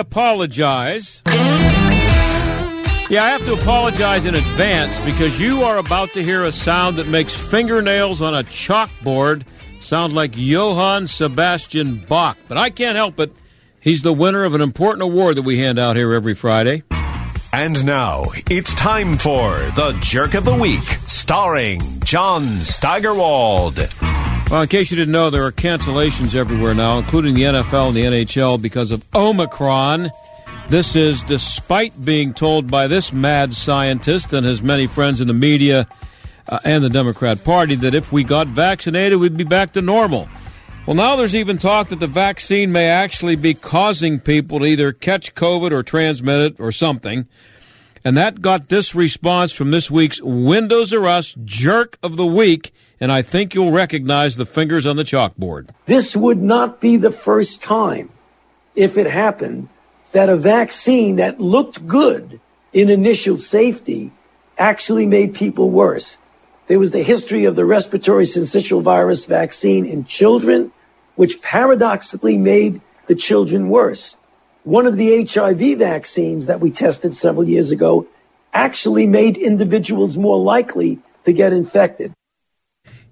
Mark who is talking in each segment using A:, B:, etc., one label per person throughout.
A: apologize. Yeah, I have to apologize in advance because you are about to hear a sound that makes fingernails on a chalkboard sound like Johann Sebastian Bach. But I can't help it. He's the winner of an important award that we hand out here every Friday.
B: And now it's time for the Jerk of the Week, starring John Steigerwald.
A: Well, in case you didn't know, there are cancellations everywhere now, including the NFL and the NHL because of Omicron. This is despite being told by this mad scientist and his many friends in the media uh, and the Democrat Party that if we got vaccinated, we'd be back to normal. Well, now there's even talk that the vaccine may actually be causing people to either catch COVID or transmit it or something. And that got this response from this week's Windows R Us Jerk of the Week. And I think you'll recognize the fingers on the chalkboard.
C: This would not be the first time, if it happened, that a vaccine that looked good in initial safety actually made people worse. There was the history of the respiratory syncytial virus vaccine in children, which paradoxically made the children worse. One of the HIV vaccines that we tested several years ago actually made individuals more likely to get infected.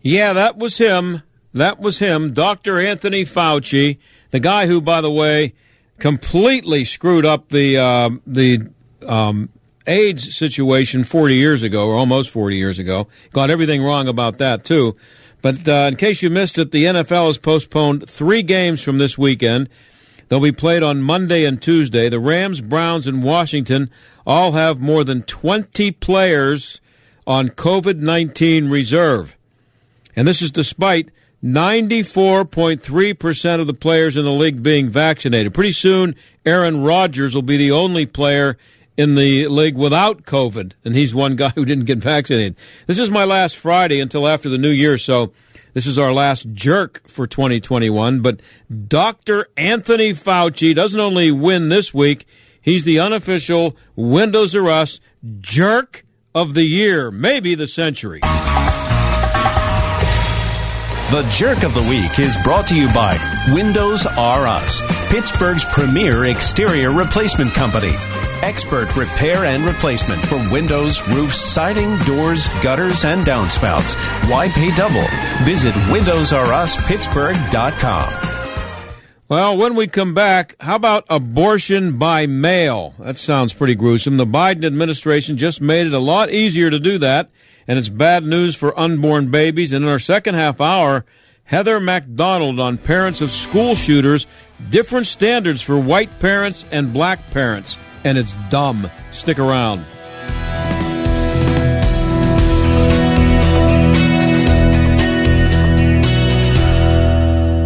A: Yeah, that was him. That was him, Dr. Anthony Fauci, the guy who, by the way, completely screwed up the uh, the um, AIDS situation 40 years ago, or almost 40 years ago. Got everything wrong about that too. But uh, in case you missed it, the NFL has postponed three games from this weekend. They'll be played on Monday and Tuesday. The Rams, Browns, and Washington all have more than 20 players on COVID 19 reserve. And this is despite 94.3% of the players in the league being vaccinated. Pretty soon, Aaron Rodgers will be the only player in the league without COVID, and he's one guy who didn't get vaccinated. This is my last Friday until after the new year, so this is our last jerk for 2021. But Dr. Anthony Fauci doesn't only win this week, he's the unofficial Windows R Us jerk of the year, maybe the century.
B: The Jerk of the Week is brought to you by Windows R Us, Pittsburgh's premier exterior replacement company. Expert repair and replacement for windows, roofs, siding, doors, gutters, and downspouts. Why pay double? Visit WindowsRUsPittsburgh.com.
A: Well, when we come back, how about abortion by mail? That sounds pretty gruesome. The Biden administration just made it a lot easier to do that and it's bad news for unborn babies. And in our second half hour, Heather MacDonald on parents of school shooters, different standards for white parents and black parents. And it's dumb. Stick around.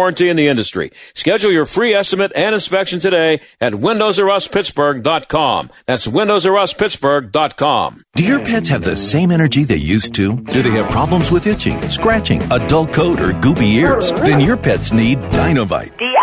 A: warranty in the industry. Schedule your free estimate and inspection today at windowsruspittsburgh.com. That's windowsruspittsburgh.com.
D: Do your pets have the same energy they used to? Do they have problems with itching, scratching, a dull coat, or goopy ears? Then your pets need Dinovite.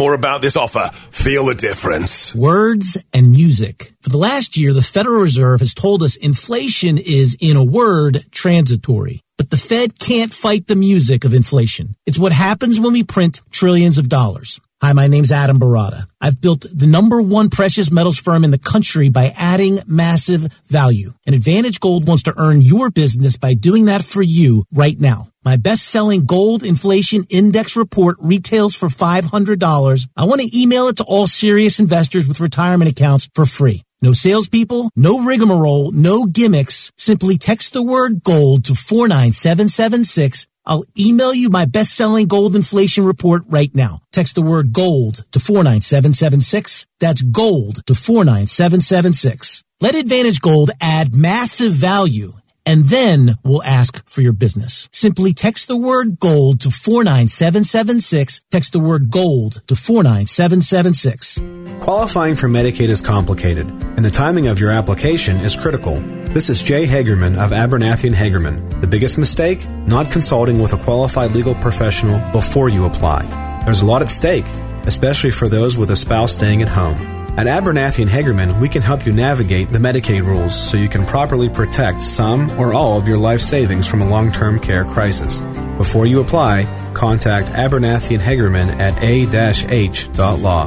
E: about this offer. Feel the difference.
F: Words and music. For the last year, the Federal Reserve has told us inflation is, in a word, transitory. But the Fed can't fight the music of inflation. It's what happens when we print trillions of dollars. Hi, my name's Adam Baratta. I've built the number one precious metals firm in the country by adding massive value. And Advantage Gold wants to earn your business by doing that for you right now. My best selling gold inflation index report retails for $500. I want to email it to all serious investors with retirement accounts for free. No salespeople, no rigmarole, no gimmicks. Simply text the word gold to 49776. I'll email you my best selling gold inflation report right now. Text the word gold to 49776. That's gold to 49776. Let Advantage Gold add massive value and then we'll ask for your business. Simply text the word gold to 49776. Text the word gold to 49776.
G: Qualifying for Medicaid is complicated, and the timing of your application is critical. This is Jay Hagerman of Abernathy and Hagerman. The biggest mistake? Not consulting with a qualified legal professional before you apply. There's a lot at stake, especially for those with a spouse staying at home. At Abernathy and Hagerman, we can help you navigate the Medicaid rules so you can properly protect some or all of your life savings from a long-term care crisis. Before you apply, contact Abernathy and Hagerman at a-h.law.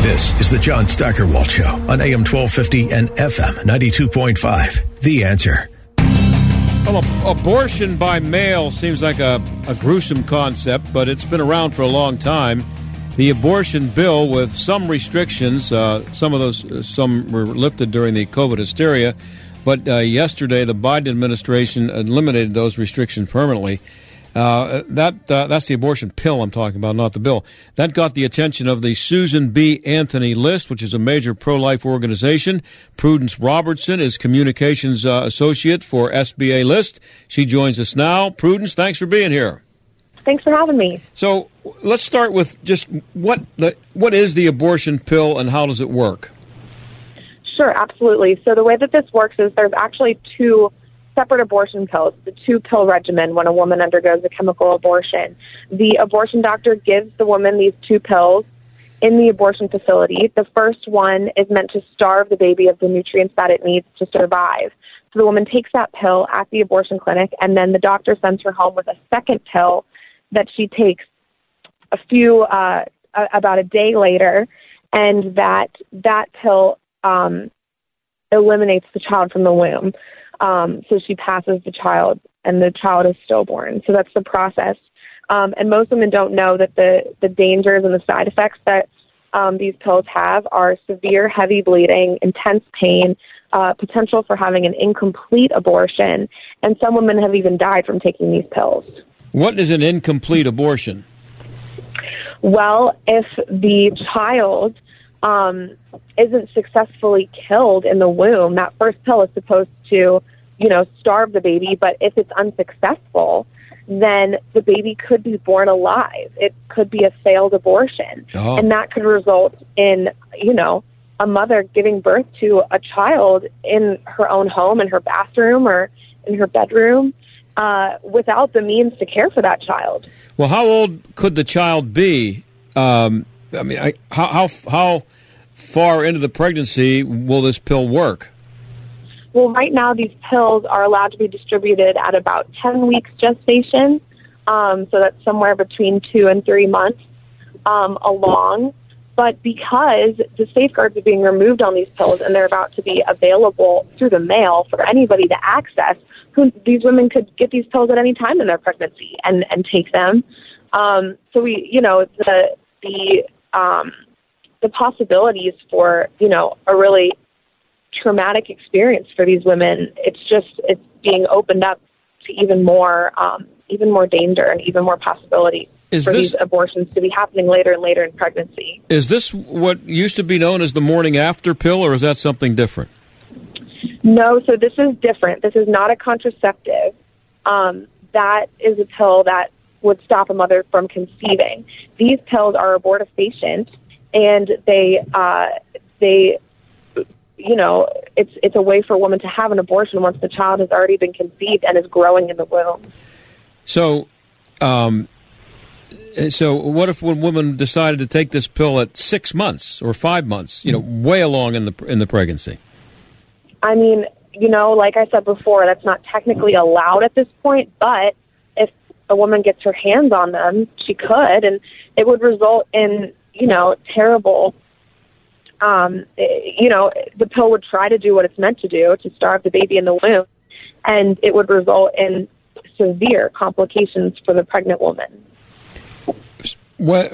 H: This is the John Steigerwald Show on AM 1250 and FM 92.5. The answer.
A: Well, abortion by mail seems like a, a gruesome concept, but it's been around for a long time the abortion bill with some restrictions. Uh, some of those, uh, some were lifted during the COVID hysteria, but uh, yesterday the Biden administration eliminated those restrictions permanently. Uh, that uh, that's the abortion pill I'm talking about, not the bill. That got the attention of the Susan B. Anthony List, which is a major pro-life organization. Prudence Robertson is communications uh, associate for SBA List. She joins us now. Prudence, thanks for being here.
I: Thanks for having me.
A: So let's start with just what the what is the abortion pill and how does it work?
I: Sure, absolutely. So the way that this works is there's actually two separate abortion pills, the two pill regimen when a woman undergoes a chemical abortion. The abortion doctor gives the woman these two pills in the abortion facility. The first one is meant to starve the baby of the nutrients that it needs to survive. So the woman takes that pill at the abortion clinic, and then the doctor sends her home with a second pill that she takes a few uh, about a day later, and that that pill um, eliminates the child from the womb. Um, so she passes the child, and the child is stillborn. So that's the process. Um, and most women don't know that the the dangers and the side effects that um, these pills have are severe heavy bleeding, intense pain, uh, potential for having an incomplete abortion, and some women have even died from taking these pills.
A: What is an incomplete abortion?
I: Well, if the child um, isn't successfully killed in the womb, that first pill is supposed to, you know, starve the baby. But if it's unsuccessful, then the baby could be born alive. It could be a failed abortion, oh. and that could result in, you know, a mother giving birth to a child in her own home, in her bathroom, or in her bedroom uh, without the means to care for that child.
A: Well, how old could the child be Um, I mean, I, how how how far into the pregnancy will this pill work?
I: Well, right now these pills are allowed to be distributed at about 10 weeks gestation. Um, so that's somewhere between two and three months um, along. But because the safeguards are being removed on these pills and they're about to be available through the mail for anybody to access, who, these women could get these pills at any time in their pregnancy and, and take them. Um, so we, you know, the the um, the possibilities for you know a really traumatic experience for these women. It's just it's being opened up to even more um, even more danger and even more possibility
A: Is
I: for
A: this-
I: these abortions to be happening later and later in pregnancy.
A: Is this what used to be known as the morning after pill, or is that something different?
I: No, so this is different. This is not a contraceptive. Um, that is a pill that would stop a mother from conceiving. These pills are abortifacient, and they uh, they you know it's it's a way for a woman to have an abortion once the child has already been conceived and is growing in the womb.
A: So, um, so what if one woman decided to take this pill at six months or five months? You know, way along in the in the pregnancy.
I: I mean, you know, like I said before, that's not technically allowed at this point, but if a woman gets her hands on them, she could, and it would result in, you know, terrible. Um, you know, the pill would try to do what it's meant to do to starve the baby in the womb, and it would result in severe complications for the pregnant woman.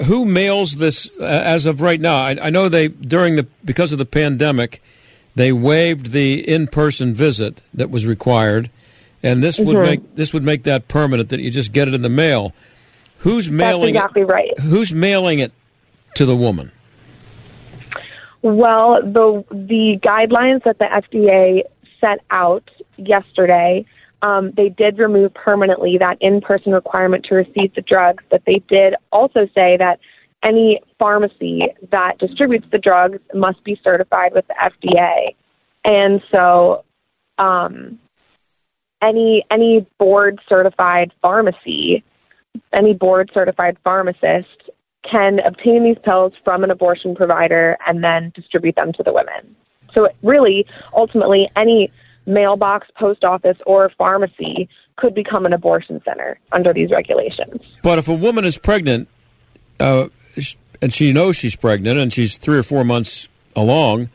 A: Who mails this uh, as of right now? I, I know they during the because of the pandemic, they waived the in-person visit that was required, and this would
I: Mhm.
A: make this would make that permanent that you just get it in the mail. Who's mailing?
I: That's exactly right.
A: It, who's mailing it to the woman?
I: Well, the the guidelines that the FDA set out yesterday, um, they did remove permanently that in-person requirement to receive the drugs. But they did also say that any pharmacy that distributes the drugs must be certified with the FDA, and so um, any any board certified pharmacy, any board certified pharmacist can obtain these pills from an abortion provider and then distribute them to the women. So really, ultimately, any mailbox, post office, or pharmacy could become an abortion center under these regulations.
A: But if a woman is pregnant, uh, and she knows she's pregnant, and she's three or four months along,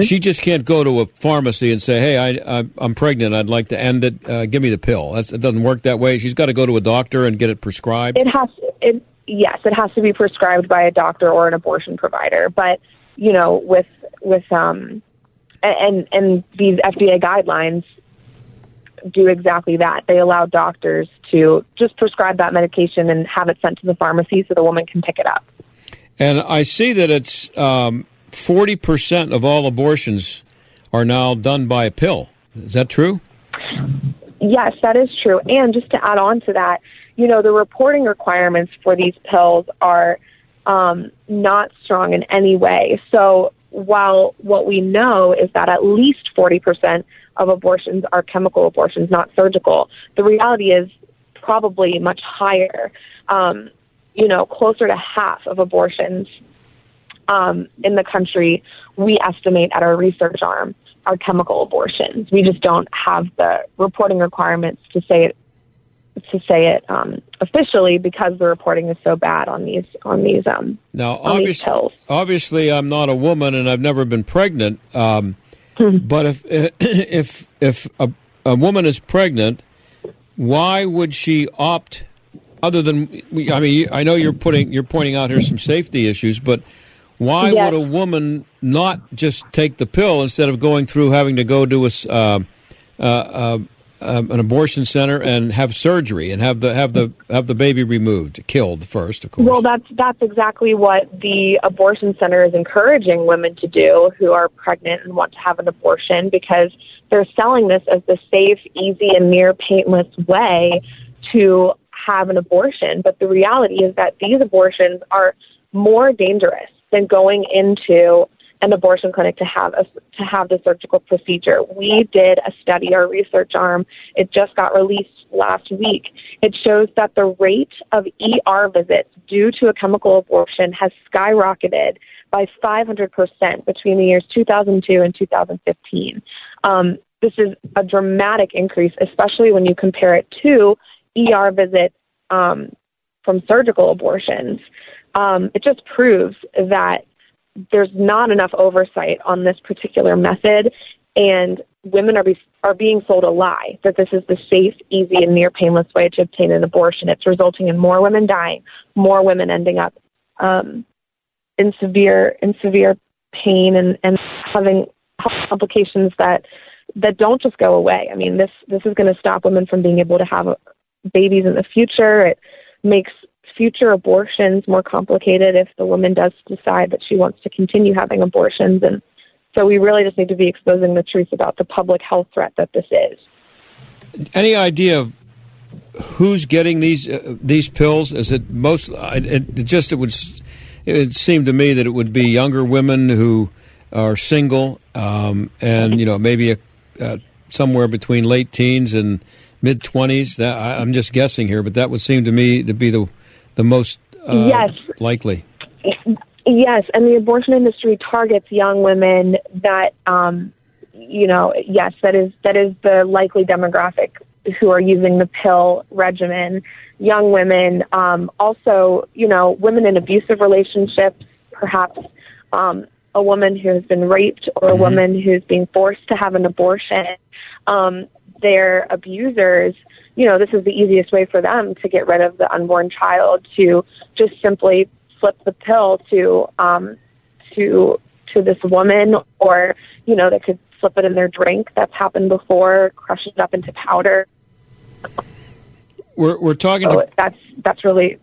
A: she just can't go to a pharmacy and say, "Hey, I, I, I'm pregnant. I'd like to end it. Uh, give me the pill." That's, it doesn't work that way. She's got to go to a doctor and get it prescribed.
I: It has it yes, it has to be prescribed by a doctor or an abortion provider. But you know, with with um, and and these FDA guidelines do exactly that. They allow doctors to just prescribe that medication and have it sent to the pharmacy so the woman can pick it up.
A: And I see that it's um, forty percent of all abortions are now done by a pill. Is that true?
I: Yes, that is true. And just to add on to that, you know, the reporting requirements for these pills are um, not strong in any way. So while what we know is that at least 40% of abortions are chemical abortions, not surgical, the reality is probably much higher. Um, you know, closer to half of abortions um, in the country, we estimate at our research arm, are chemical abortions. We just don't have the reporting requirements to say it to say it um, officially because the reporting is so bad on these on these um
A: Now,
I: on these
A: obviously,
I: pills.
A: obviously, I'm not a woman and I've never been pregnant. Um, but if if if a, a woman is pregnant, why would she opt? Other than, I mean, I know you're putting you're pointing out here some safety issues, but why
I: Yes.
A: would a woman not just take the pill instead of going through having to go to a uh, uh, uh, um, an abortion center and have surgery and have the have the have the baby removed, killed first, of course.
I: Well, that's that's exactly what the abortion center is encouraging women to do who are pregnant and want to have an abortion because they're selling this as the safe, easy, and near painless way to have an abortion. But the reality is that these abortions are more dangerous than going into an abortion clinic to have a, to have the surgical procedure. We did a study, our research arm. It just got released last week, it shows that the rate of ER visits due to a chemical abortion has skyrocketed by 500% between the years 2002 and 2015. Um, this is a dramatic increase, especially when you compare it to ER visits um, from surgical abortions. Um, it just proves that there's not enough oversight on this particular method, and women are be, are being sold a lie that this is the safe, easy, and near painless way to obtain an abortion. It's resulting in more women dying, more women ending up um, in severe in severe pain and and having complications that that don't just go away. I mean, this this is going to stop women from being able to have babies in the future. It makes future abortions more complicated if the woman does decide that she wants to continue having abortions and so we really just need to be exposing the truth about the public health threat that this is.
A: Any idea of who's getting these uh, these pills? Is it most? It, it just it would it seemed to me that it would be younger women who are single um, and you know maybe a, uh, somewhere between late teens and mid twenties. That I'm just guessing here, but that would seem to me to be the the most uh,
I: yes
A: likely.
I: Yes, and the abortion industry targets young women that um, you know, yes, that is that is the likely demographic who are using the pill regimen. Young women, um, also, you know, women in abusive relationships, perhaps um, a woman who has been raped or a mm-hmm. woman who's being forced to have an abortion. Um, their abusers, you know, this is the easiest way for them to get rid of the unborn child to just simply flip the pill to um, to to this woman, or you know, they could slip it in their drink. That's happened before. Crush it up into powder.
A: We're we're talking.
I: So
A: to,
I: that's that's really.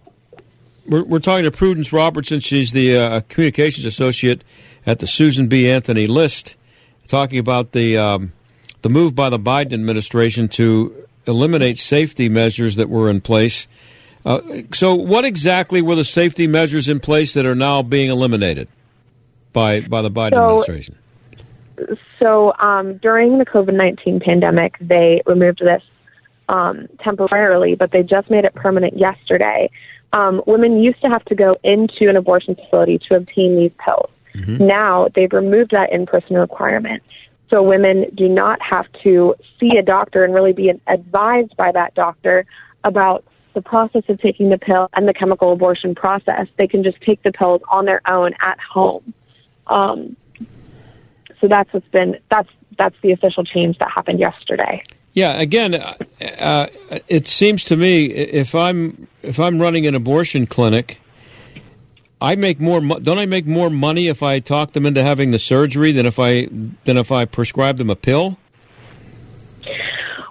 A: We're, we're talking to Prudence Robertson. She's the uh, communications associate at the Susan B. Anthony List, talking about the um, the move by the Biden administration to eliminate safety measures that were in place uh, so, what exactly were the safety measures in place that are now being eliminated by by the Biden so, administration?
I: So, um, during the COVID nineteen pandemic, they removed this um, temporarily, but they just made it permanent yesterday. Um, women used to have to go into an abortion facility to obtain these pills. Mm-hmm. Now they've removed that in person requirement. So women do not have to see a doctor and really be advised by that doctor about the process of taking the pill and the chemical abortion process. They can just take the pills on their own at home. Um, so that's what's been that's that's the official change that happened yesterday.
A: Yeah, again, uh, uh, it seems to me if I'm if I'm running an abortion clinic, I make more. Don't I make more money if I talk them into having the surgery than if I than if I prescribe them a pill?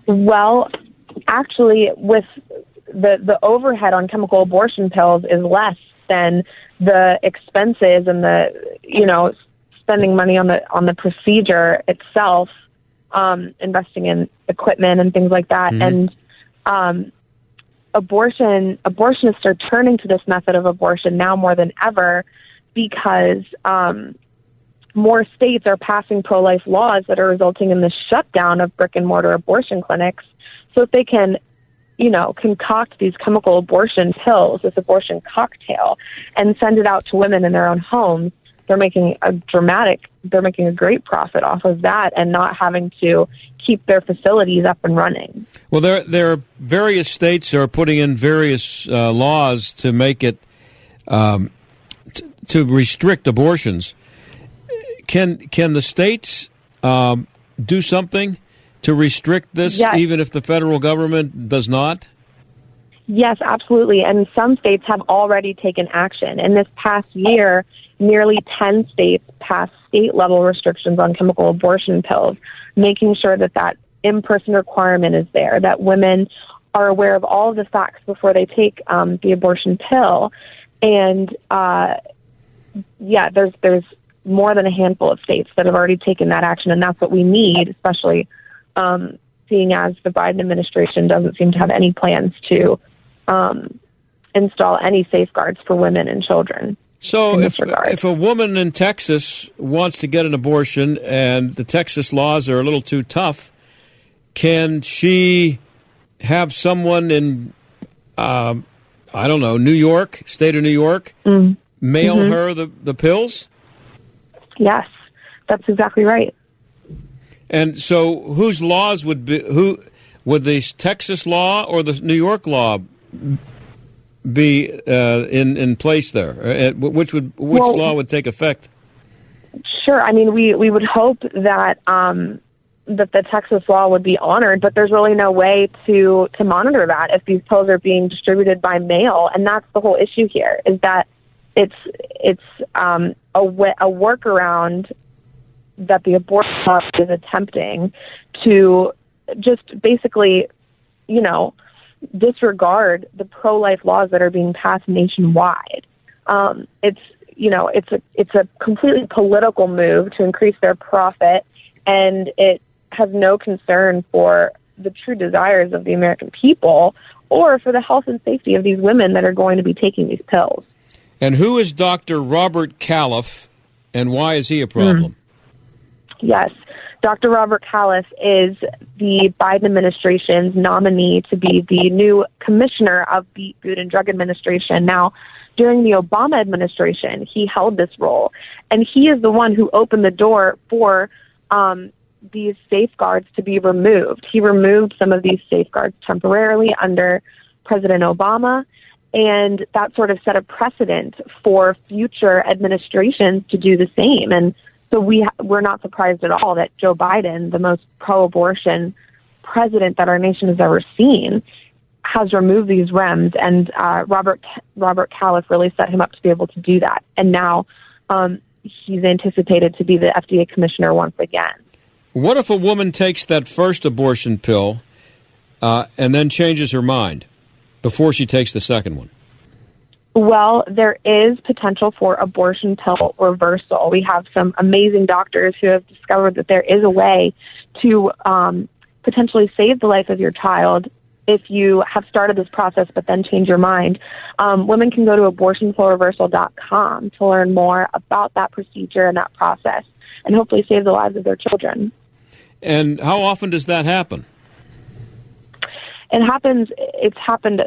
I: Well, actually, with the the overhead on chemical abortion pills is less than the expenses and the you know spending money on the on the procedure itself, um, investing in equipment and things like that, mm-hmm. and um, abortion abortionists are turning to this method of abortion now more than ever because um, more states are passing pro life laws that are resulting in the shutdown of brick and mortar abortion clinics. So if they can you know, concoct these chemical abortion pills, this abortion cocktail, and send it out to women in their own homes, they're making a dramatic, they're making a great profit off of that and not having to keep their facilities up and running.
A: Well, there, there are various states are putting in various uh, laws to make it, um, t- to restrict abortions. Can, can the states um, do something? to restrict this, yes. even if the federal government does not?
I: Yes, absolutely. And some states have already taken action. In this past year, nearly 10 states passed state level restrictions on chemical abortion pills, making sure that that in person requirement is there, that women are aware of all of the facts before they take um, the abortion pill. And uh, yeah, there's there's more than a handful of states that have already taken that action, and that's what we need, especially um, seeing as the Biden administration doesn't seem to have any plans to um, install any safeguards for women and children.
A: So, if, if a woman in Texas wants to get an abortion and the Texas laws are a little too tough, can she have someone in, uh, I don't know, New York, state of New York,
I: Mm.
A: mail
I: Mhm.
A: her the, the pills?
I: Yes, that's exactly right.
A: And so, whose laws would be who would the Texas law or the New York law be uh, in in place there? Uh, which would which
I: Well-
A: law would take effect?
I: Sure. I mean, we we would hope that um, that the Texas law would be honored, but there's really no way to to monitor that if these pills are being distributed by mail, and that's the whole issue here. Is that it's it's um, a workaround that the abortion law is attempting to just basically, you know, disregard the pro life laws that are being passed nationwide. Um, it's you know it's a it's a completely political move to increase their profit, and it has no concern for the true desires of the American people or for the health and safety of these women that are going to be taking these pills.
A: And who is Dr. Robert Califf, and why is he a problem?
I: Yes. Dr. Robert Califf is the Biden administration's nominee to be the new commissioner of the Food and Drug Administration. Now, during the Obama administration, he held this role, and he is the one who opened the door for um, these safeguards to be removed. He removed some of these safeguards temporarily under President Obama, and that sort of set a precedent for future administrations to do the same. And so we we're not surprised at all that Joe Biden, the most pro-abortion president that our nation has ever seen, has removed these REMS, and uh, Robert Robert Califf really set him up to be able to do that. And now um, he's anticipated to be the FDA commissioner once again.
A: What if a woman takes that first abortion pill uh, and then changes her mind before she takes the second one?
I: Well, there is potential for abortion pill reversal. We have some amazing doctors who have discovered that there is a way to um, potentially save the life of your child if you have started this process but then change your mind. Um, women can go to abortionpillreversal.com to learn more about that procedure and that process and hopefully save the lives of their children.
A: And how often does that happen?
I: it happens it's happened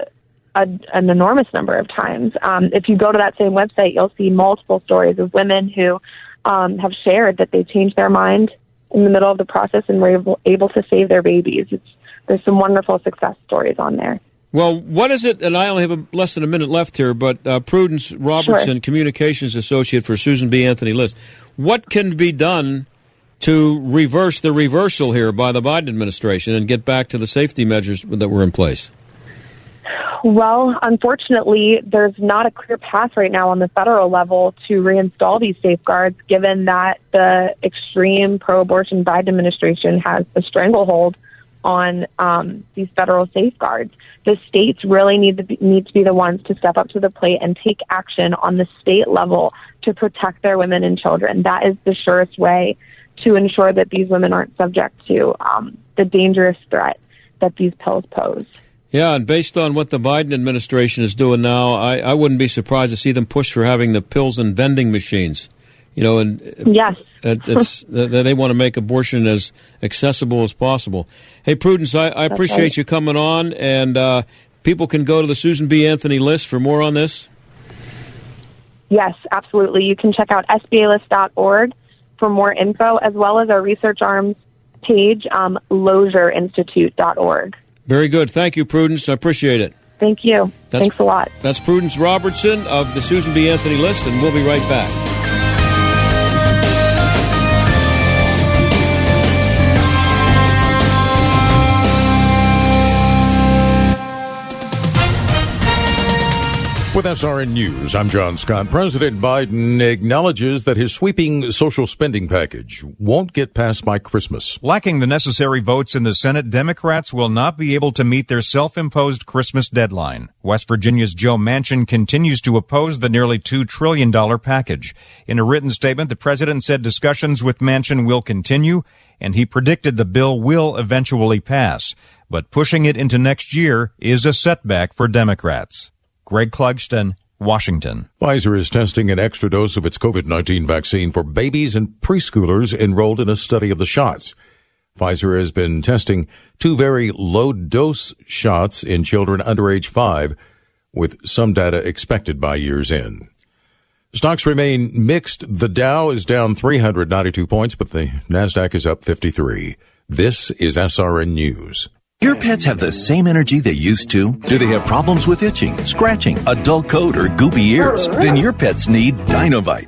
I: a, an enormous number of times um, if you go to that same website you'll see multiple stories of women who um, have shared that they changed their mind in the middle of the process and were able, able to save their babies it's, there's some wonderful success stories on there
A: Well, what is it? And I only have a, less than a minute left here, but uh, Prudence Robertson,
I: Sure.
A: Communications Associate for Susan B. Anthony List. What can be done to reverse the reversal here by the Biden administration and get back to the safety measures that were in place?
I: Well, unfortunately, there's not a clear path right now on the federal level to reinstall these safeguards, given that the extreme pro abortion Biden administration has a stranglehold on um, these federal safeguards. The states really need to, be, need to be the ones to step up to the plate and take action on the state level to protect their women and children. That is the surest way to ensure that these women aren't subject to um, the dangerous threat that these pills pose.
A: Yeah, and based on what the Biden administration is doing now, I, I wouldn't be surprised to see them push for having the pills in vending machines. You know, and
I: yes,
A: it, it's that they want to make abortion as accessible as possible. Hey, Prudence, I, I appreciate
I: right.
A: you coming on, and uh, people can go to the Susan B. Anthony list for more on this.
I: Yes, absolutely. You can check out sbalist.org for more info, as well as our research arms page, um, lozierinstitute.org.
A: Very good. Thank you, Prudence. I appreciate it.
I: Thank you.
A: That's-
I: Thanks a lot.
A: That's Prudence Robertson of the Susan B. Anthony list, and we'll be right back.
J: With SRN News, I'm John Scott. President Biden acknowledges that his sweeping social spending package won't get passed by Christmas.
K: Lacking the necessary votes in the Senate, Democrats will not be able to meet their self-imposed Christmas deadline. West Virginia's Joe Manchin continues to oppose the nearly $2 trillion package. In a written statement, the president said discussions with Manchin will continue, and he predicted the bill will eventually pass. But pushing it into next year is a setback for Democrats. Greg Clugston, Washington.
J: Pfizer is testing an extra dose of its COVID-19 vaccine for babies and preschoolers enrolled in a study of the shots. Pfizer has been testing two very low dose shots in children under age five, with some data expected by year's end. Stocks remain mixed. The Dow is down 392 points, but the NASDAQ is up 53. This is SRN News.
D: Your pets have the same energy they used to? Do they have problems with itching, scratching, a dull coat, or goopy ears? Then your pets need Dinovite.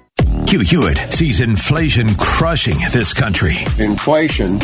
H: Hugh Hewitt sees inflation crushing this country.
L: Inflation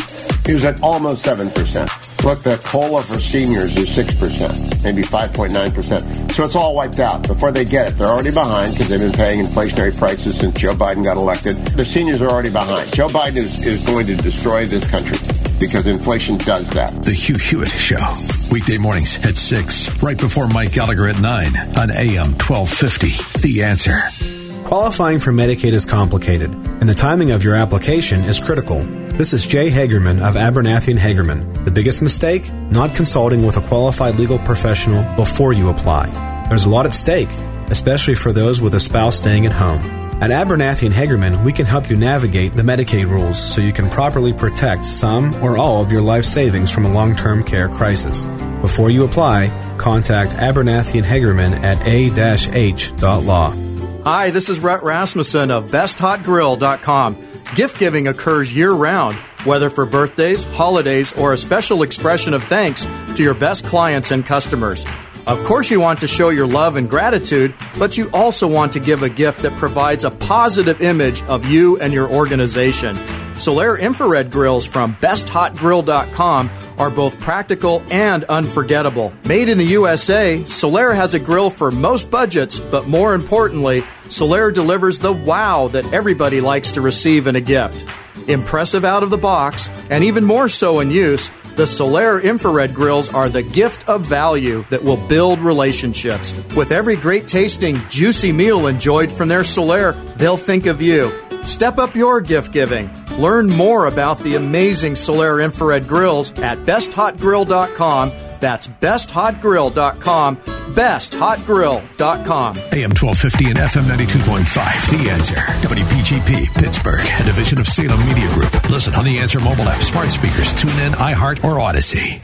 L: is at almost 7%. Look, the COLA for seniors is 6%, maybe 5.9%. So it's all wiped out. Before they get it, they're already behind because they've been paying inflationary prices since Joe Biden got elected. The seniors are already behind. Joe Biden is, is going to destroy this country because inflation does that.
H: The Hugh Hewitt Show. Weekday mornings at 6, right before Mike Gallagher at 9 on AM 1250. The answer.
G: Qualifying for Medicaid is complicated, and the timing of your application is critical. This is Jay Hagerman of Abernathy and Hagerman. The biggest mistake? Not consulting with a qualified legal professional before you apply. There's a lot at stake, especially for those with a spouse staying at home. At Abernathy and Hagerman, we can help you navigate the Medicaid rules so you can properly protect some or all of your life savings from a long-term care crisis. Before you apply, contact Abernathy and Hagerman at a-h.law.
M: Hi, this is Rhett Rasmussen of BestHotGrill.com. Gift giving occurs year round, whether for birthdays, holidays, or a special expression of thanks to your best clients and customers. Of course, you want to show your love and gratitude, but you also want to give a gift that provides a positive image of you and your organization. Solaire infrared grills from BestHotGrill.com are both practical and unforgettable. Made in the USA, Solaire has a grill for most budgets, but more importantly, Solaire delivers the wow that everybody likes to receive in a gift. Impressive out of the box, and even more so in use, the Solaire infrared grills are the gift of value that will build relationships. With every great tasting, juicy meal enjoyed from their Solaire, they'll think of you. Step up your gift giving. Learn more about the amazing Solaire infrared grills at besthotgrill.com. That's besthotgrill.com. Besthotgrill.com.
H: AM 1250 and FM 92.5. The Answer. WPGP, Pittsburgh, a division of Salem Media Group. Listen on the Answer mobile app, smart speakers, tune in, iHeart, or Odyssey.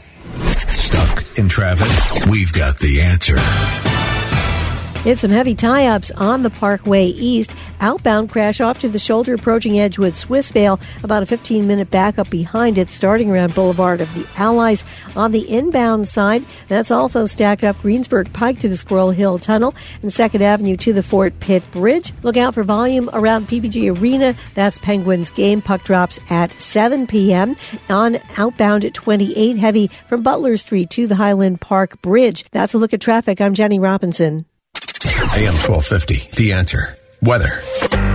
H: Stuck in traffic? We've got the answer.
N: It's some heavy tie ups on the Parkway East. Outbound crash off to the shoulder approaching Edgewood Swissvale. About a 15 minute backup behind it, starting around Boulevard of the Allies. On the inbound side, that's also stacked up Greensburg Pike to the Squirrel Hill Tunnel and 2nd Avenue to the Fort Pitt Bridge. Look out for volume around PPG Arena. That's Penguins game. Puck drops at 7 p.m. On outbound 28 heavy from Butler Street to the Highland Park Bridge. That's a look at traffic. I'm Jenny Robinson.
H: AM 1250. The Answer. Weather.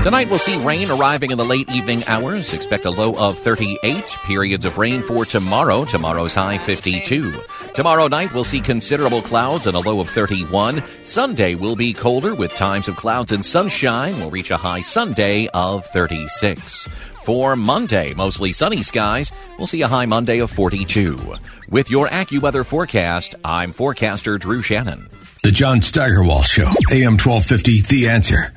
O: Tonight we'll see rain arriving in the late evening hours. Expect a low of 38. Periods of rain for tomorrow. Tomorrow's high 52. Tomorrow night we'll see considerable clouds and a low of 31. Sunday will be colder with times of clouds and sunshine. We'll reach a high Sunday of 36. For Monday, mostly sunny skies. We'll see a high Monday of 42. With your AccuWeather forecast, I'm forecaster Drew Shannon.
H: The John Steigerwald Show. AM 1250. The Answer.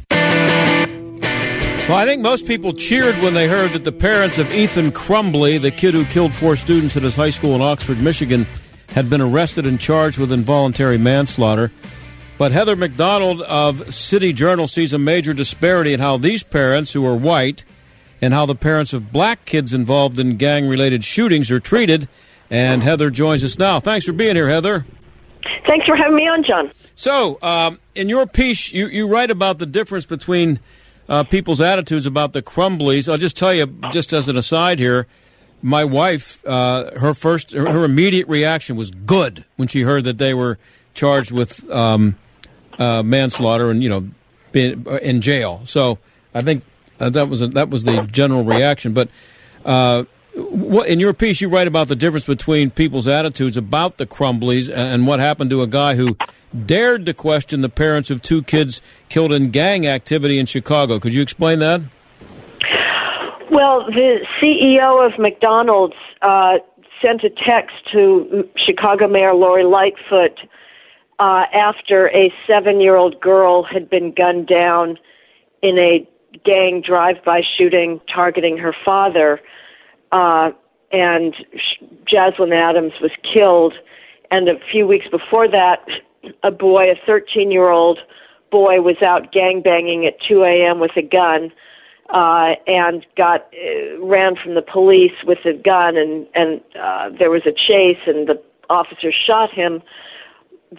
A: Well, I think most people cheered when they heard that the parents of Ethan Crumbley, the kid who killed four students at his high school in Oxford, Michigan, had been arrested and charged with involuntary manslaughter. But Heather MacDonald of City Journal sees a major disparity in how these parents, who are white, and how the parents of black kids involved in gang related shootings are treated. And Heather joins us now. Thanks for being here, Heather.
P: Thanks for having me on, John.
A: So, um, in your piece, you, you write about the difference between uh, people's attitudes about the Crumbleys. I'll just tell you, just as an aside here, my wife, uh, her first, her, her, immediate reaction was good when she heard that they were charged with um, uh, manslaughter and you know, being uh, in jail. So I think uh, that was a, that was the general reaction. But uh, what, in your piece, you write about the difference between people's attitudes about the Crumbleys and what happened to a guy who dared to question the parents of two kids killed in gang activity in Chicago. Could you explain that?
P: Well, the CEO of McDonald's uh, sent a text to Chicago Mayor Lori Lightfoot uh, after a seven year old girl had been gunned down in a gang drive by shooting targeting her father. Uh, and Jaslyn Adams was killed. And a few weeks before that, a boy, a 13 year old boy, was out gang banging at 2 a.m. with a gun uh, and got uh, ran from the police with a gun, and and uh, there was a chase, and the officer shot him.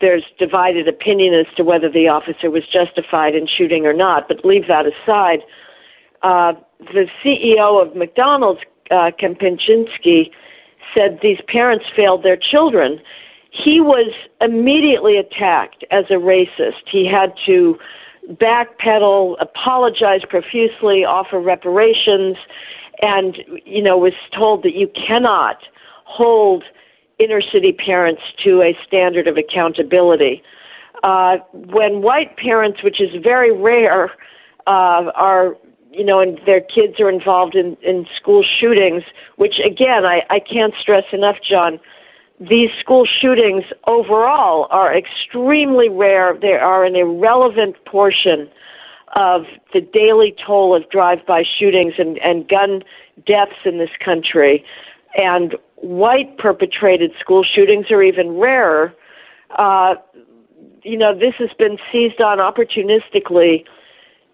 P: There's divided opinion as to whether the officer was justified in shooting or not, but leave that aside. Uh, the CEO of McDonald's, uh, Kempczinski, said these parents failed their children he was immediately attacked as a racist. He had to backpedal, apologize profusely, offer reparations, and you know was told that you cannot hold inner city parents to a standard of accountability. Uh, when white parents, which is very rare, uh, are you know, and their kids are involved in in school shootings, which again I, I can't stress enough, John these school shootings overall are extremely rare. They are an irrelevant portion of the daily toll of drive-by shootings and, and gun deaths in this country. And white perpetrated school shootings are even rarer. Uh, you know, this has been seized on opportunistically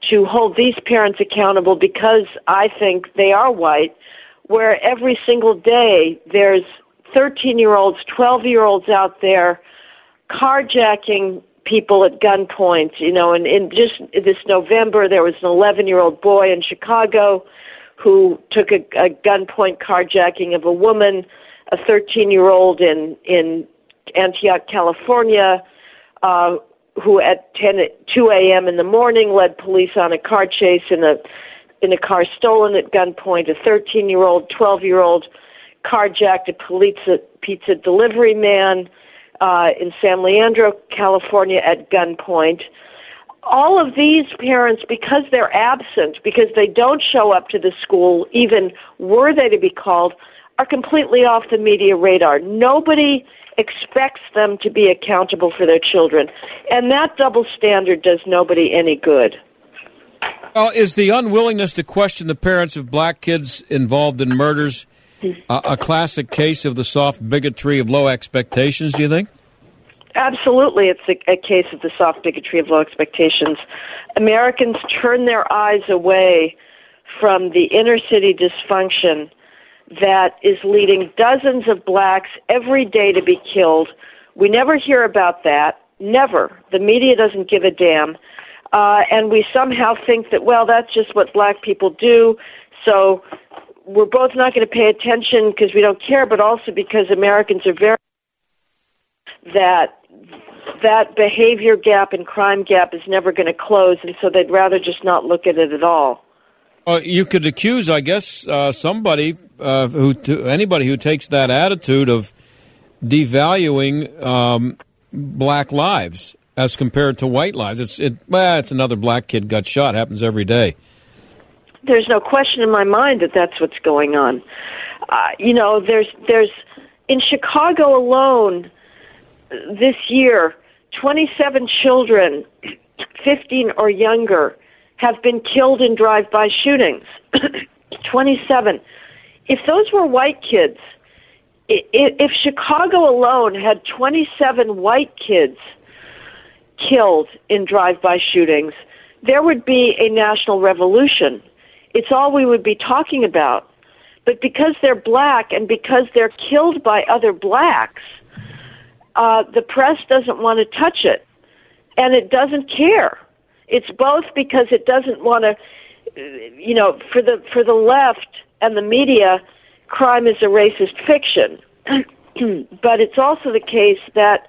P: to hold these parents accountable because I think they are white, where every single day there's 13 year olds, 12 year olds out there carjacking people at gunpoint. You know, and in just this November, there was an 11 year old boy in Chicago who took a, a gunpoint carjacking of a woman, a 13 year old in, in Antioch, California, uh, who at 10 at 2 a.m. in the morning led police on a car chase in a in a car stolen at gunpoint. A 13 year old, 12 year old carjacked a pizza, pizza delivery man uh, in San Leandro, California, at gunpoint. All of these parents, because they're absent, because they don't show up to the school, even were they to be called, are completely off the media radar. Nobody expects them to be accountable for their children. And that double standard does nobody any good.
A: Well, is the unwillingness to question the parents of black kids involved in murders a, a classic case of the soft bigotry of low expectations, do you think?
P: Absolutely, it's a, a, case of the soft bigotry of low expectations. Americans turn their eyes away from the inner city dysfunction that is leading dozens of blacks every day to be killed. We never hear about that. Never. The media doesn't give a damn. Uh, and we somehow think that, well, that's just what black people do. So we're both not going to pay attention because we don't care, but also because Americans are very that that behavior gap and crime gap is never going to close, and so they'd rather just not look at it at all.
A: Uh, you could accuse, I guess, uh, somebody uh, who to, anybody who takes that attitude of devaluing um, black lives as compared to white lives. It's it, well, it's another black kid got shot. Happens every day
P: there's no question in my mind that that's what's going on. Uh, you know, there's there's in Chicago alone this year, 27 children, 15 or younger, have been killed in drive-by shootings. 27. If those were white kids, if Chicago alone had 27 white kids killed in drive-by shootings, there would be a national revolution it's all we would be talking about. But because they're black and because they're killed by other blacks, uh, the press doesn't want to touch it, and it doesn't care. It's both because it doesn't want to, you know, for the for the left and the media, crime is a racist fiction. but it's also the case that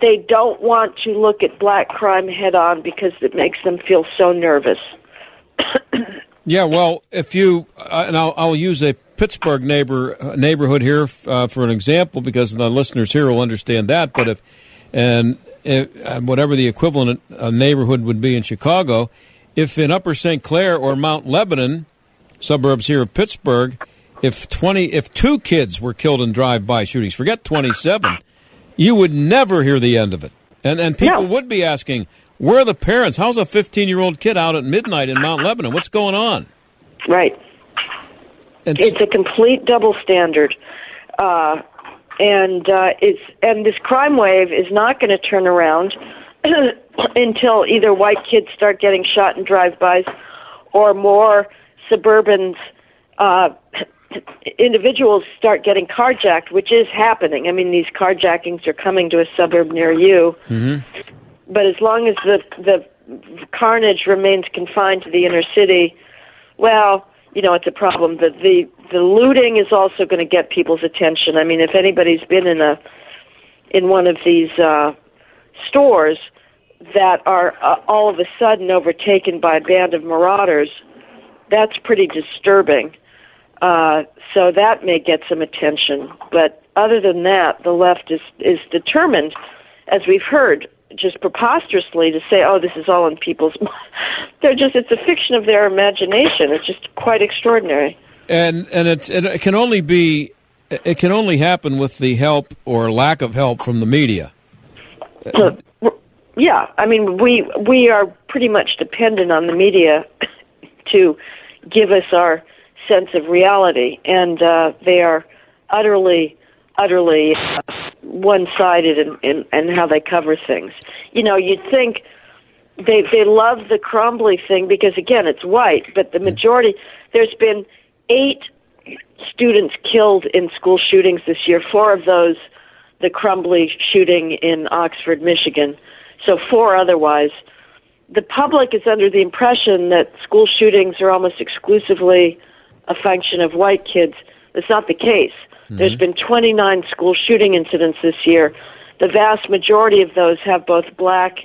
P: they don't want to look at black crime head on because it makes them feel so nervous.
A: yeah, well, if you uh, and I'll, I'll, use a Pittsburgh neighbor uh, neighborhood here uh, for an example because the listeners here will understand that. But if and if, uh, whatever the equivalent uh, neighborhood would be in Chicago, if in Upper St. Clair or Mount Lebanon, suburbs here of Pittsburgh, if twenty if two kids were killed in drive-by shootings, forget twenty-seven, you would never hear the end of it, and and people no. would be asking where are the parents? How's a 15 year old kid out at midnight in Mount Lebanon? What's going on?
P: Right. And it's a complete double standard. Uh, and uh, it's and this crime wave is not going to turn around until either white kids start getting shot in drive-bys, or more suburbans uh, individuals start getting carjacked, which is happening. I mean, these carjackings are coming to a suburb near you. Mm-hmm. But as long as the the carnage remains confined to the inner city, well, you know, it's a problem. The the the looting is also going to get people's attention. I mean, if anybody's been in a in one of these uh, stores that are uh, all of a sudden overtaken by a band of marauders, that's pretty disturbing. Uh, so that may get some attention. But other than that, the left is is determined, as we've heard, just preposterously to say, "Oh, this is all in people's." They're just—it's a fiction of their imagination. It's just quite extraordinary.
A: And and it's it can only be it can only happen with the help or lack of help from the media.
P: Yeah, I mean, we we are pretty much dependent on the media to give us our sense of reality, and uh, they are utterly, utterly. Uh, one-sided in, in, in how they cover things. You know, you'd think they they love the Crumbley thing because again, it's white, but the majority there's been eight students killed in school shootings this year. Four of those, the Crumbley shooting in Oxford, Michigan. So four otherwise. The public is under the impression that school shootings are almost exclusively a function of white kids. That's not the case. Mm-hmm. There's been 29 school shooting incidents this year. The vast majority of those have both black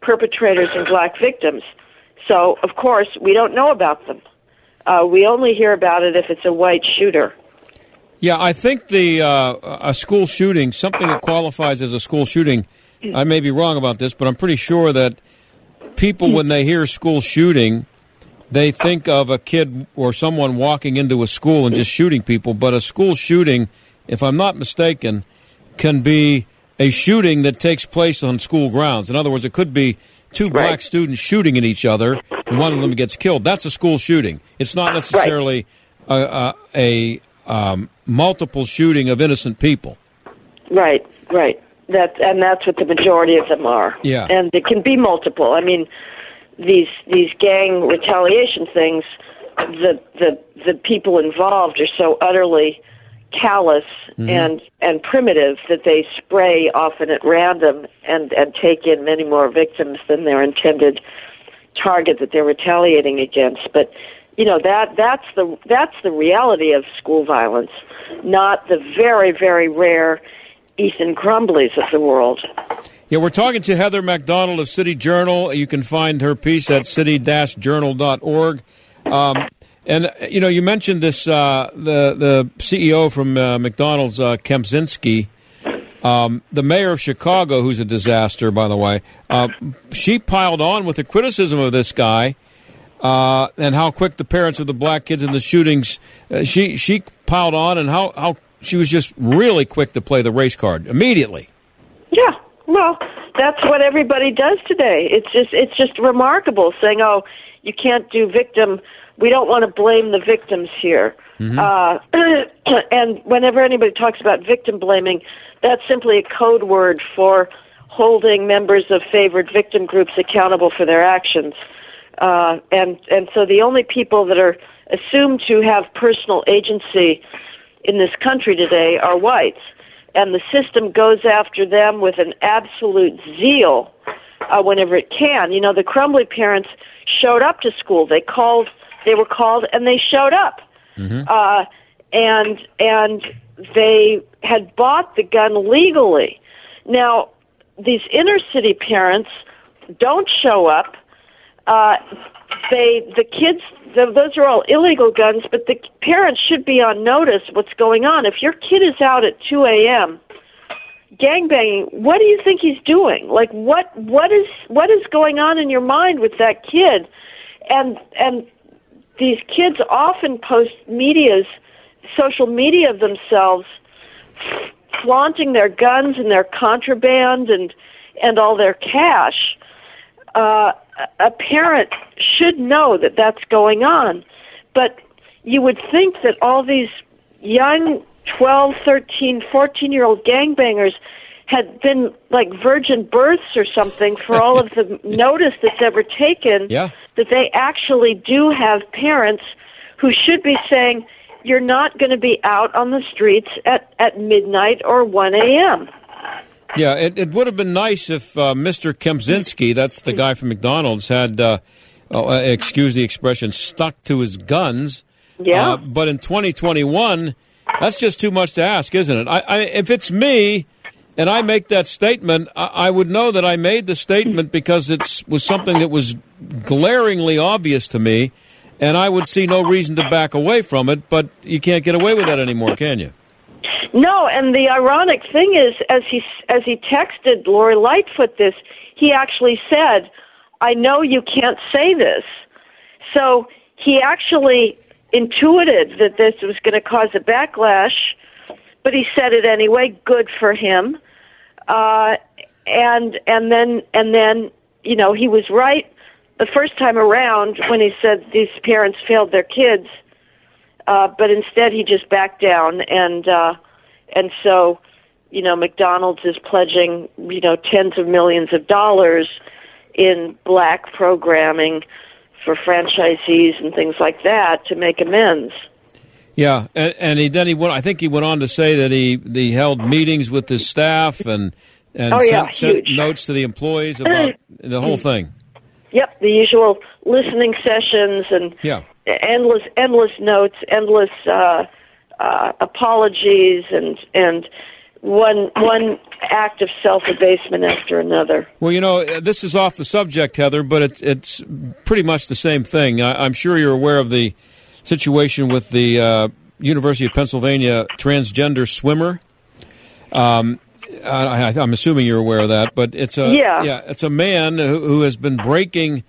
P: perpetrators and black victims. So, of course, we don't know about them. Uh, we only hear about it if it's a white shooter.
A: Yeah, I think the uh, a school shooting, something that qualifies as a school shooting. I may be wrong about this, but I'm pretty sure that people, when they hear school shooting, they think of a kid or someone walking into a school and just shooting people, but a school shooting, if I'm not mistaken, can be a shooting that takes place on school grounds. In other words, it could be two right. black students shooting at each other, and one of them gets killed. That's a school shooting. It's not necessarily right. a, a um, multiple shooting of innocent people.
P: Right, right. That and that's what the majority of them are.
A: Yeah,
P: and it can be multiple. I mean, these these gang retaliation things, the the the people involved are so utterly callous mm-hmm. and and primitive that they spray often at random and and take in many more victims than their intended target that they're retaliating against. But you know that that's the that's the reality of school violence, not the very very rare Ethan Crumbleys of the world.
A: Yeah, we're talking to Heather MacDonald of City Journal. You can find her piece at city-journal.org. Um, and you know, you mentioned this uh, the the CEO from uh, McDonald's, uh, Kempczinski, um, the mayor of Chicago, who's a disaster, by the way. Uh, she piled on with the criticism of this guy uh, and how quick the parents of the black kids in the shootings. Uh, she she piled on and how how she was just really quick to play the race card immediately.
P: Yeah, well, that's what everybody does today. It's just it's just remarkable saying, "Oh, you can't do victim. We don't want to blame the victims here." Mm-hmm. Uh, and whenever anybody talks about victim blaming, that's simply a code word for holding members of favored victim groups accountable for their actions. Uh, and and so the only people that are assumed to have personal agency in this country today are whites and the system goes after them with an absolute zeal uh, whenever it can. You know, the Crumbley parents showed up to school. They called, they were called, and they showed up.
A: Mm-hmm.
P: Uh, and and they had bought the gun legally. Now, these inner city parents don't show up. Uh, they the kids the, those are all illegal guns, but the parents should be on notice what's going on. If your kid is out at 2 a.m. gangbanging, what do you think he's doing? Like what what is what is going on in your mind with that kid? And and these kids often post medias, social media of themselves flaunting their guns and their contraband and and all their cash. Uh, a parent should know that that's going on, but you would think that all these young 12, 13, 14 year old gangbangers had been like virgin births or something for all of the notice that's ever taken
A: Yeah.
P: That they actually do have parents who should be saying you're not going to be out on the streets at at midnight or 1 a.m.
A: Yeah, it, it would have been nice if uh, Mr. Kempczinski, that's the guy from McDonald's, had, uh, oh, uh, excuse the expression, stuck to his guns.
P: Yeah.
A: Uh, but in 2021, that's just too much to ask, isn't it? I, I, if it's me and I make that statement, I, I would know that I made the statement because it was something that was glaringly obvious to me, and I would see no reason to back away from it. But you can't get away with that anymore, can you?
P: No, and the ironic thing is, as he as he texted Lori Lightfoot this, he actually said, "I know you can't say this," so he actually intuited that this was going to cause a backlash, but he said it anyway. Good for him. Uh, and and then and then you know he was right the first time around when he said these parents failed their kids, uh, but instead he just backed down and. Uh, and so you know McDonald's is pledging you know tens of millions of dollars in black programming for franchisees and things like that to make amends.
A: Yeah, and, and he then he went. I think he went on to say that he he held meetings with his staff and and
P: Oh, yeah,
A: sent, sent notes to the employees about the whole thing.
P: Yep, the usual listening sessions and
A: Yeah.
P: endless endless notes, endless uh, uh, apologies, and and one one act of self abasement after another.
A: Well, you know, uh, this is off the subject, Heather, but it's it's pretty much the same thing. I, I'm sure you're aware of the situation with the uh, University of Pennsylvania transgender swimmer. Um, I, I, I'm assuming you're aware of that, but it's a
P: Yeah.
A: it's a man who, who has been breaking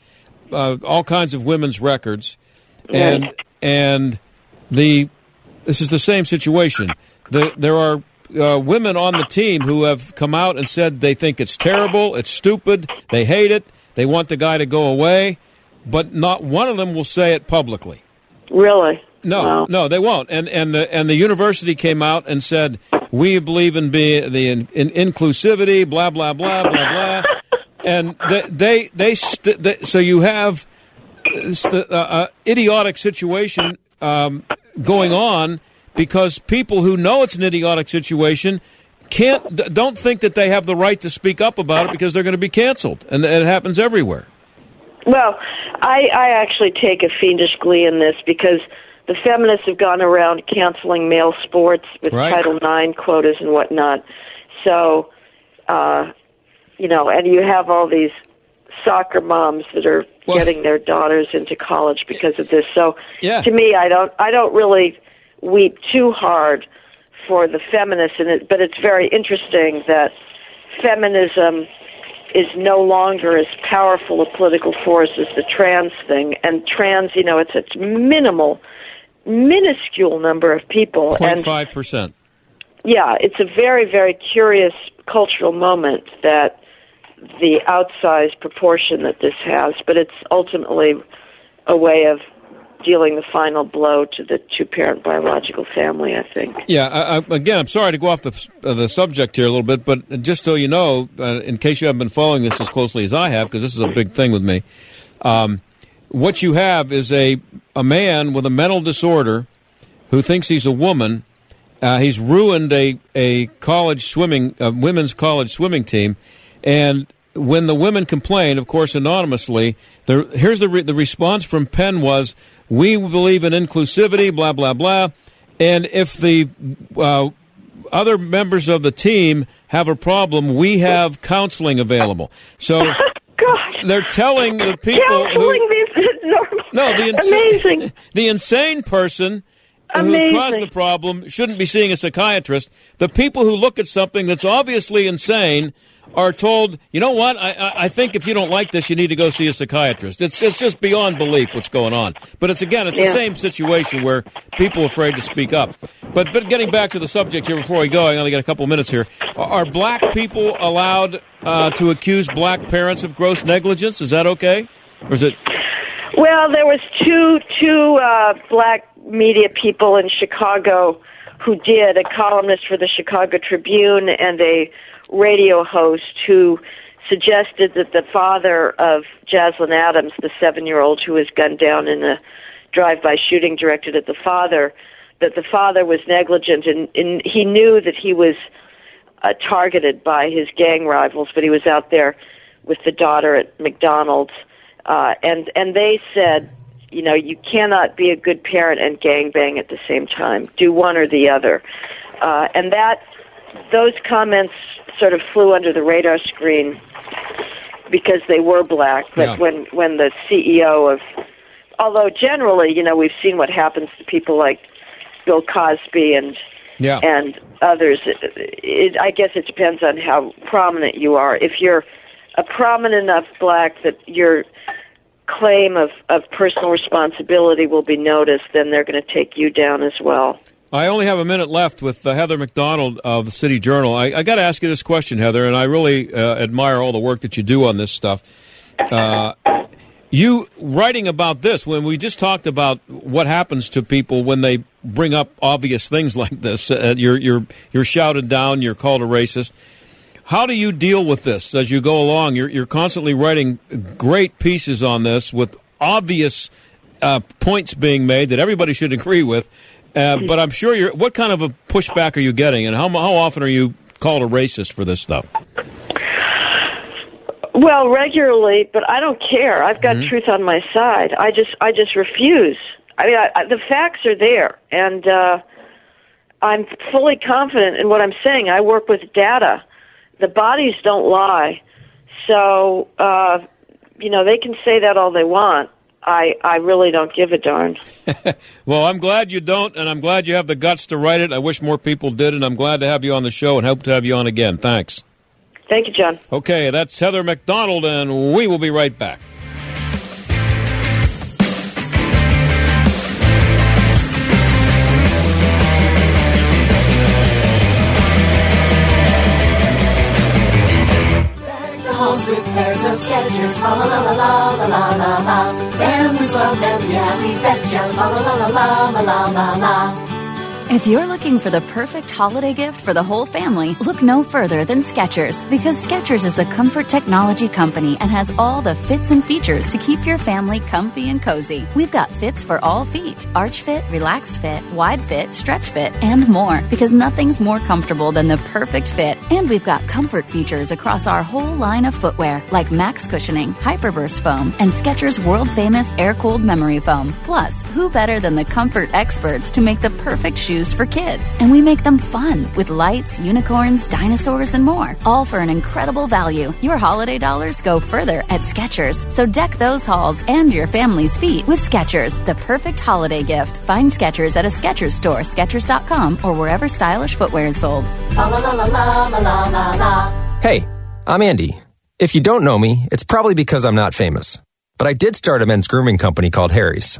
A: uh, all kinds of women's records, and
P: Right.
A: and the this is the same situation. The, there are uh, women on the team who have come out and said they think it's terrible, it's stupid, they hate it, they want the guy to go away, but not one of them will say it publicly.
P: Really?
A: No, no, they won't. And and the and the university came out and said we believe in be the in, in inclusivity, blah blah blah blah blah. and they they, they, st- they so you have this uh, uh, idiotic situation um, going on because people who know it's an idiotic situation can't d- don't think that they have the right to speak up about it because they're going to be canceled, and it happens everywhere.
P: Well, I, I actually take a fiendish glee in this because the feminists have gone around canceling male sports with
A: Right.
P: Title IX quotas and whatnot. So, uh, you know, and you have all these soccer moms that are getting their daughters into college because of this. So,
A: Yeah.
P: to me, I don't, I don't really weep too hard for the feminists in it, but it's very interesting that feminism is no longer as powerful a political force as the trans thing. And trans, you know, it's a minimal, minuscule number of people.
A: Point
P: And
A: five percent.
P: yeah, it's a very, very curious cultural moment that the outsized proportion that this has, but it's ultimately a way of dealing the final blow to the two parent biological family, I think.
A: Yeah. I, I, again, I'm sorry to go off the uh, the subject here a little bit, but just so you know, uh, in case you haven't been following this as closely as I have, because this is a big thing with me, um, what you have is a a man with a mental disorder who thinks he's a woman Uh, he's ruined a, a college swimming, a women's college swimming team. And when the women complained, of course, anonymously, the, here's the, re- the response from Penn was, we believe in inclusivity, blah, blah, blah. And if the uh, other members of the team have a problem, we have counseling available. So they're telling the people
P: Counseling
A: who, no, the
P: Amazing.
A: the insane person who caused the problem shouldn't be seeing a psychiatrist. The people who look at something that's obviously insane are told, you know what? I, I, I think if you don't like this, you need to go see a psychiatrist. It's it's just beyond belief what's going on. But it's again, it's the
P: Yeah.
A: same situation where people are afraid to speak up. But but getting back to the subject here before we go, I only got a couple minutes here. Are, are black people allowed uh, to accuse black parents of gross negligence? Is that okay, or is it?
P: Well, there was two two uh, black media people in Chicago who did a columnist for the Chicago Tribune and a radio host who suggested that the father of Jaslyn Adams, the seven-year-old who was gunned down in a drive-by shooting directed at the father, that the father was negligent and, and he knew that he was uh, targeted by his gang rivals, but he was out there with the daughter at McDonald's, uh, and and they said, you know, you cannot be a good parent and gang bang at the same time. Do one or the other, uh, and that those comments sort of flew under the radar screen because they were black. But
A: Yeah.
P: when when the CEO of, although generally, you know, we've seen what happens to people like Bill Cosby and
A: Yeah.
P: and others. It, it, I guess it depends on how prominent you are. If you're a prominent enough black that your claim of, of personal responsibility will be noticed, then they're going to take you down as well.
A: I only have a minute left with uh, Heather MacDonald of the City Journal. I, I got to ask you this question, Heather, and I really uh, admire all the work that you do on this stuff. Uh, you writing about this when we just talked about what happens to people when they bring up obvious things like this. Uh, you're you're you're shouted down. You're called a racist. How do you deal with this as you go along? You're you're constantly writing great pieces on this with obvious uh, points being made that everybody should agree with. Uh, but I'm sure you're. What kind of a pushback are you getting, and how how often are you called a racist for this stuff?
P: Well, regularly, but I don't care. I've got truth on my side. I just I just refuse. I mean, I, I, the facts are there, and uh, I'm fully confident in what I'm saying. I work with data. The bodies don't lie, so uh, you know they can say that all they want. I I really don't give a darn.
A: Well, I'm glad you don't, and I'm glad you have the guts to write it. I wish more people did, and I'm glad to have you on the show and hope to have you on again. Thanks.
P: Thank you, John.
A: Okay, that's Heather MacDonald, and we will be right back.
Q: Pairs of Skechers, fa la la la la la la la. Families love them, yeah, we betcha, fa la la la la la la la.
R: If you're looking for the perfect holiday gift for the whole family, look no further than Skechers because Skechers is the comfort technology company and has all the fits and features to keep your family comfy and cozy. We've got fits for all feet arch fit, relaxed fit, wide fit, stretch fit, and more because nothing's more comfortable than the perfect fit. And we've got comfort features across our whole line of footwear like max cushioning, hyperburst foam, and Skechers world famous air cooled memory foam. Plus, who better than the comfort experts to make the perfect shoes for kids, and we make them fun with lights, unicorns, dinosaurs, and more, all for an incredible value. Your holiday dollars go further at Skechers, so deck those halls and your family's feet with Skechers, the perfect holiday gift. Find Skechers at a Skechers store, Skechers.com, or wherever stylish footwear is sold.
S: Hey, I'm Andy. If you don't know me, it's probably because I'm not famous. But I did start a men's grooming company called Harry's.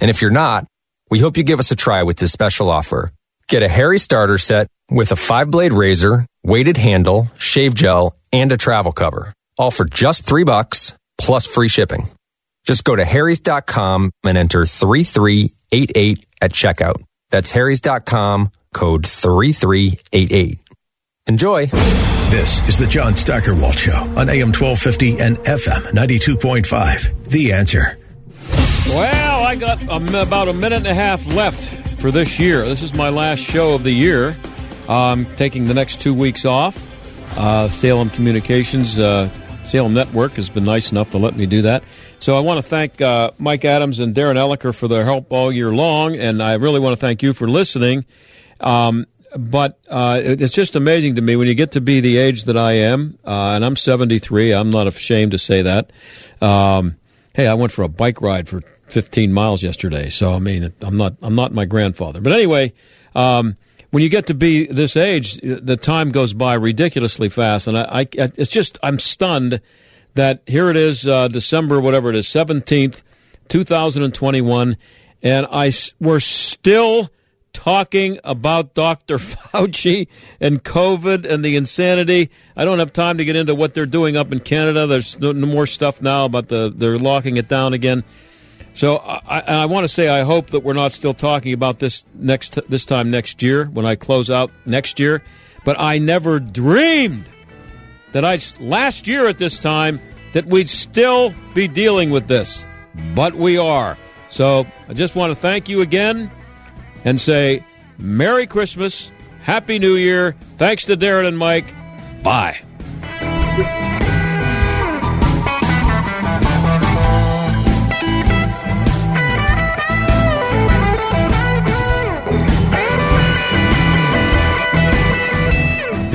S: And if you're not, we hope you give us a try with this special offer. Get a Harry starter set with a five blade razor, weighted handle, shave gel, and a travel cover. All for just three bucks plus free shipping. Just go to harrys.com and enter 3388 at checkout. That's harrys.com, code 3388. Enjoy.
H: This is the John Steigerwald Show on AM 1250 and FM 92.5. The answer.
A: Well, I got a, about a minute and a half left for this year. This is my last show of the year. I'm taking the next two weeks off. Uh, Salem Communications, uh, Salem Network has been nice enough to let me do that. So I want to thank uh, Mike Adams and Darren Elliker for their help all year long, and I really want to thank you for listening. Um, but uh, it's just amazing to me when you get to be the age that I am, uh, and I'm 73. I'm not ashamed to say that. Um, hey, I went for a bike ride for 15 miles yesterday, so I mean, I'm not I'm not my grandfather. But anyway, um, when you get to be this age, the time goes by ridiculously fast, and I, I it's just I'm stunned that here it is, uh, December whatever it is, 17th, 2021, and I we're still talking about Dr. Fauci and COVID and the insanity. I don't have time to get into what they're doing up in Canada. There's no, more stuff now about the they're locking it down again. So I, I want to say I hope that we're not still talking about this next this time next year when I close out next year. But I never dreamed that I last year at this time that we'd still be dealing with this, but we are. So I just want to thank you again and say Merry Christmas, Happy New Year. Thanks to Darren and Mike. Bye.